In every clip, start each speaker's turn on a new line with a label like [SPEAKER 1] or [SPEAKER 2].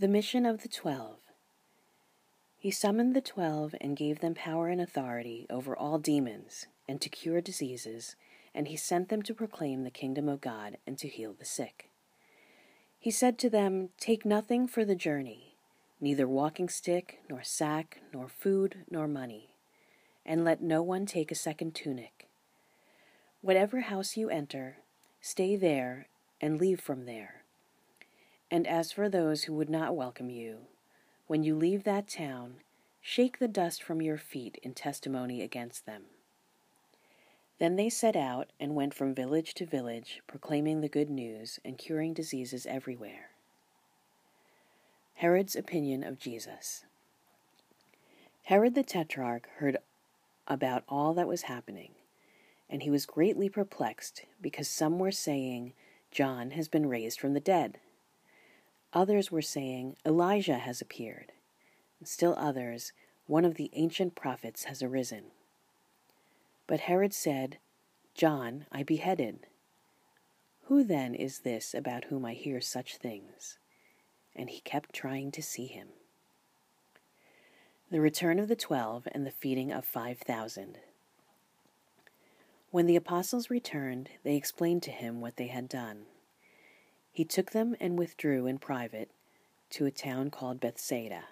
[SPEAKER 1] The mission of the Twelve. He summoned the twelve and gave them power and authority over all demons and to cure diseases, and he sent them to proclaim the kingdom of God and to heal the sick. He said to them, Take nothing for the journey, neither walking stick, nor sack, nor food, nor money, and let no one take a second tunic. Whatever house you enter, stay there and leave from there. And as for those who would not welcome you, when you leave that town, shake the dust from your feet in testimony against them. Then they set out and went from village to village, proclaiming the good news and curing diseases everywhere. Herod's opinion of Jesus. Herod the Tetrarch heard about all that was happening, and he was greatly perplexed because some were saying, John has been raised from the dead. Others were saying, Elijah has appeared. Still others, one of the ancient prophets has arisen. But Herod said, John I beheaded. Who then is this about whom I hear such things? And he kept trying to see him. The return of the twelve and the feeding of five thousand. When the apostles returned, they explained to him what they had done. He took them and withdrew in private to a town called Bethsaida.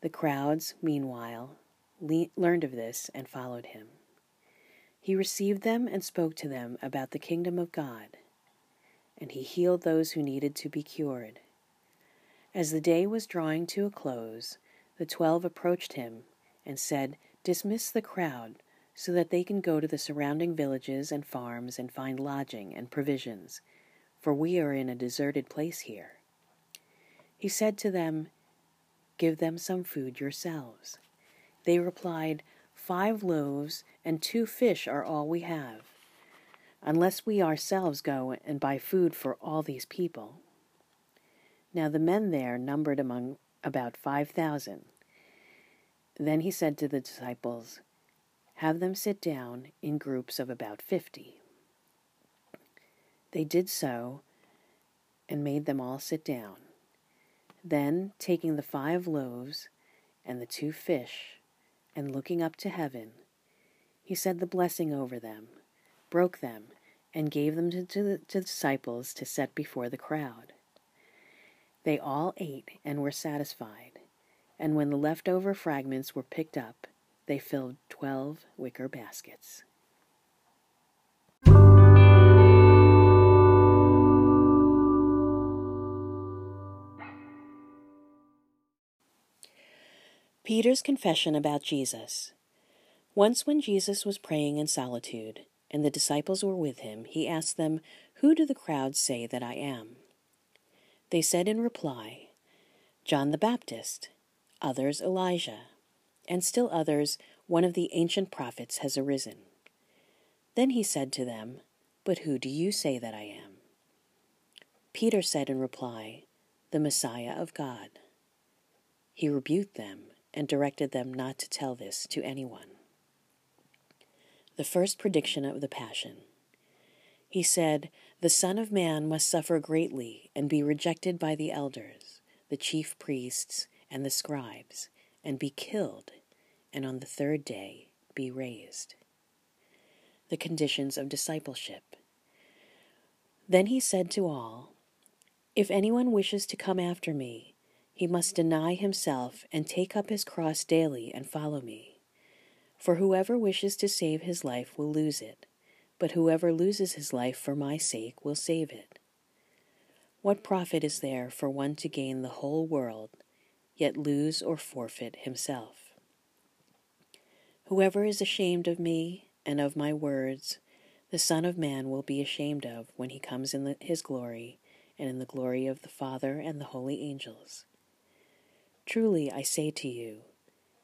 [SPEAKER 1] The crowds, meanwhile, le- learned of this and followed him. He received them and spoke to them about the kingdom of God, and he healed those who needed to be cured. As the day was drawing to a close, the twelve approached him and said, Dismiss the crowd so that they can go to the surrounding villages and farms and find lodging and provisions for we are in a deserted place here. He said to them, Give them some food yourselves. They replied, Five loaves and two fish are all we have, unless we ourselves go and buy food for all these people. Now the men there numbered among about five thousand. Then he said to the disciples, Have them sit down in groups of about fifty. They did so and made them all sit down. Then, taking the five loaves and the two fish, and looking up to heaven, he said the blessing over them, broke them, and gave them to, to the to disciples to set before the crowd. They all ate and were satisfied, and when the leftover fragments were picked up, they filled twelve wicker baskets. Peter's confession about Jesus. Once, when Jesus was praying in solitude, and the disciples were with him, he asked them, Who do the crowds say that I am? They said in reply, John the Baptist, others Elijah, and still others, one of the ancient prophets has arisen. Then he said to them, But who do you say that I am? Peter said in reply, The Messiah of God. He rebuked them and directed them not to tell this to anyone. The first prediction of the Passion. He said, The Son of Man must suffer greatly and be rejected by the elders, the chief priests, and the scribes, and be killed, and on the third day be raised. The conditions of discipleship. Then he said to all, If anyone wishes to come after me, he must deny himself and take up his cross daily and follow me. For whoever wishes to save his life will lose it, but whoever loses his life for my sake will save it. What profit is there for one to gain the whole world, yet lose or forfeit himself? Whoever is ashamed of me and of my words, the Son of Man will be ashamed of when he comes in the, his glory and in the glory of the Father and the holy angels. Truly I say to you,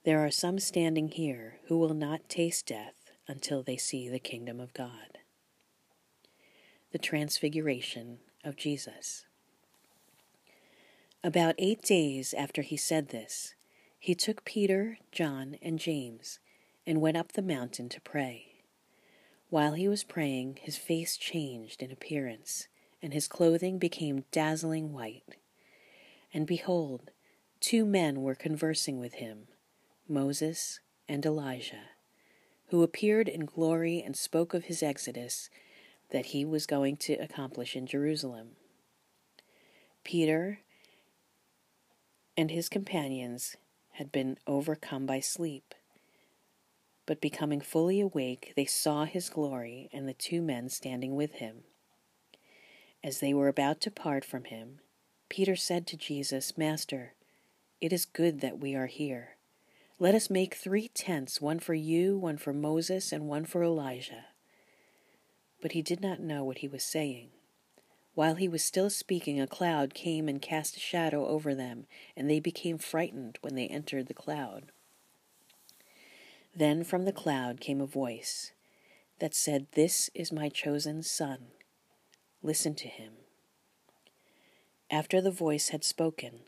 [SPEAKER 1] there are some standing here who will not taste death until they see the kingdom of God. The Transfiguration of Jesus. About eight days after he said this, he took Peter, John, and James and went up the mountain to pray. While he was praying, his face changed in appearance, and his clothing became dazzling white. and behold, two men were conversing with him, Moses and Elijah, who appeared in glory and spoke of his exodus that he was going to accomplish in Jerusalem. Peter and his companions had been overcome by sleep. But becoming fully awake, they saw his glory and the two men standing with him. As they were about to part from him, Peter said to Jesus, Master, it is good that we are here. Let us make three tents, one for you, one for Moses, and one for Elijah. But he did not know what he was saying. While he was still speaking, a cloud came and cast a shadow over them, and they became frightened when they entered the cloud. Then from the cloud came a voice that said, This is my chosen Son. Listen to him. After the voice had spoken,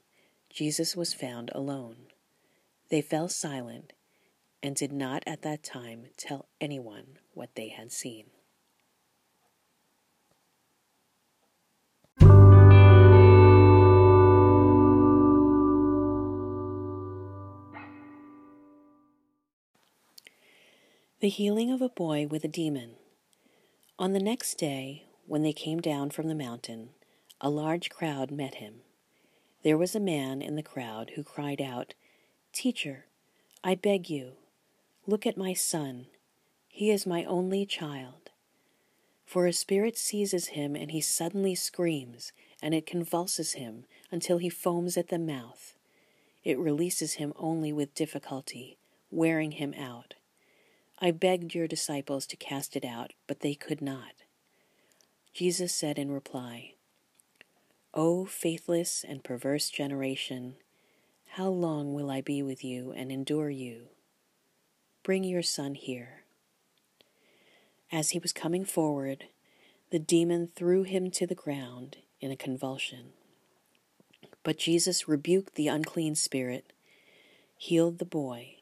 [SPEAKER 1] Jesus was found alone. They fell silent and did not at that time tell anyone what they had seen. The healing of a boy with a demon. On the next day, when they came down from the mountain, a large crowd met him. There was a man in the crowd who cried out, Teacher, I beg you, look at my son. He is my only child. For a spirit seizes him, and he suddenly screams, and it convulses him until he foams at the mouth. It releases him only with difficulty, wearing him out. I begged your disciples to cast it out, but they could not. Jesus said in reply, O faithless and perverse generation, how long will I be with you and endure you? Bring your son here. As he was coming forward, the demon threw him to the ground in a convulsion. But Jesus rebuked the unclean spirit, healed the boy,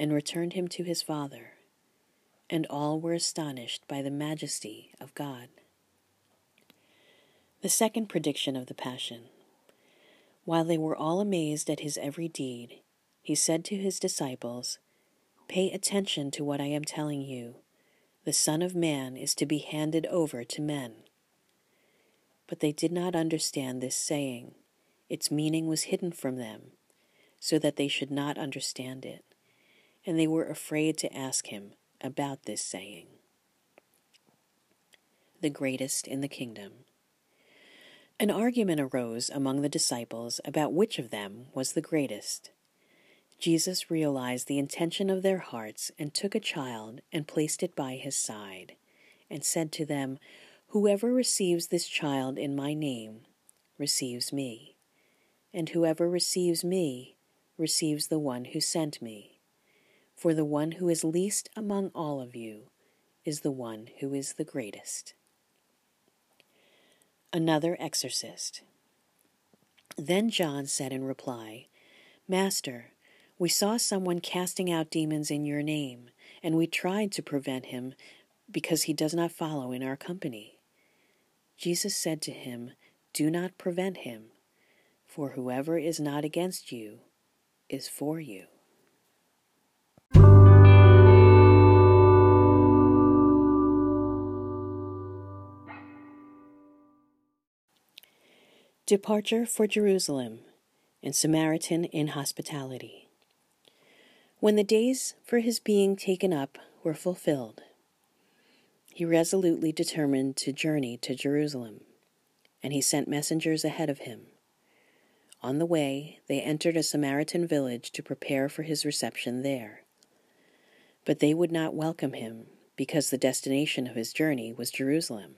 [SPEAKER 1] and returned him to his father and all were astonished by the majesty of God. The second prediction of the Passion. While they were all amazed at his every deed, he said to his disciples, Pay attention to what I am telling you. The Son of Man is to be handed over to men. But they did not understand this saying. Its meaning was hidden from them, so that they should not understand it. And they were afraid to ask him, about this saying The greatest in the kingdom. An argument arose among the disciples about which of them was the greatest. Jesus realized the intention of their hearts and took a child and placed it by his side, and said to them, Whoever receives this child in my name receives me, and whoever receives me receives the one who sent me. For the one who is least among all of you is the one who is the greatest. Another exorcist. Then John said in reply, Master, we saw someone casting out demons in your name, and we tried to prevent him because he does not follow in our company. Jesus said to him, Do not prevent him, for whoever is not against you is for you. Departure for Jerusalem and Samaritan inhospitality. When the days for his being taken up were fulfilled, he resolutely determined to journey to Jerusalem, and he sent messengers ahead of him. On the way, they entered a Samaritan village to prepare for his reception there. But they would not welcome him because the destination of his journey was Jerusalem.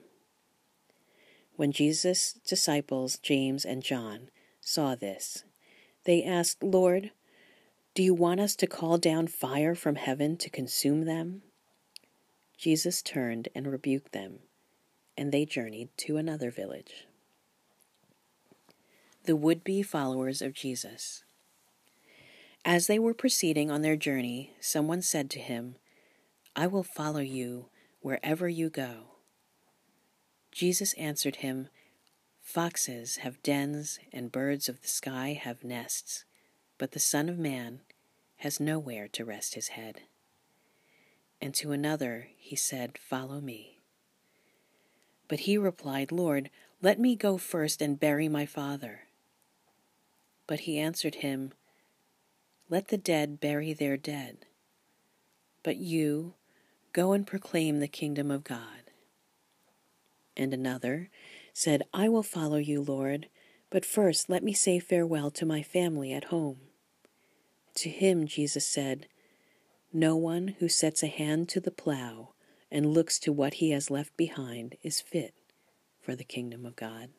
[SPEAKER 1] When Jesus' disciples, James and John, saw this, they asked, Lord, do you want us to call down fire from heaven to consume them? Jesus turned and rebuked them, and they journeyed to another village. The would be followers of Jesus. As they were proceeding on their journey, someone said to him, I will follow you wherever you go. Jesus answered him, Foxes have dens, and birds of the sky have nests, but the Son of Man has nowhere to rest his head. And to another he said, Follow me. But he replied, Lord, let me go first and bury my father. But he answered him, Let the dead bury their dead. But you go and proclaim the kingdom of God. And another said, I will follow you, Lord, but first let me say farewell to my family at home. To him Jesus said, No one who sets a hand to the plow and looks to what he has left behind is fit for the kingdom of God.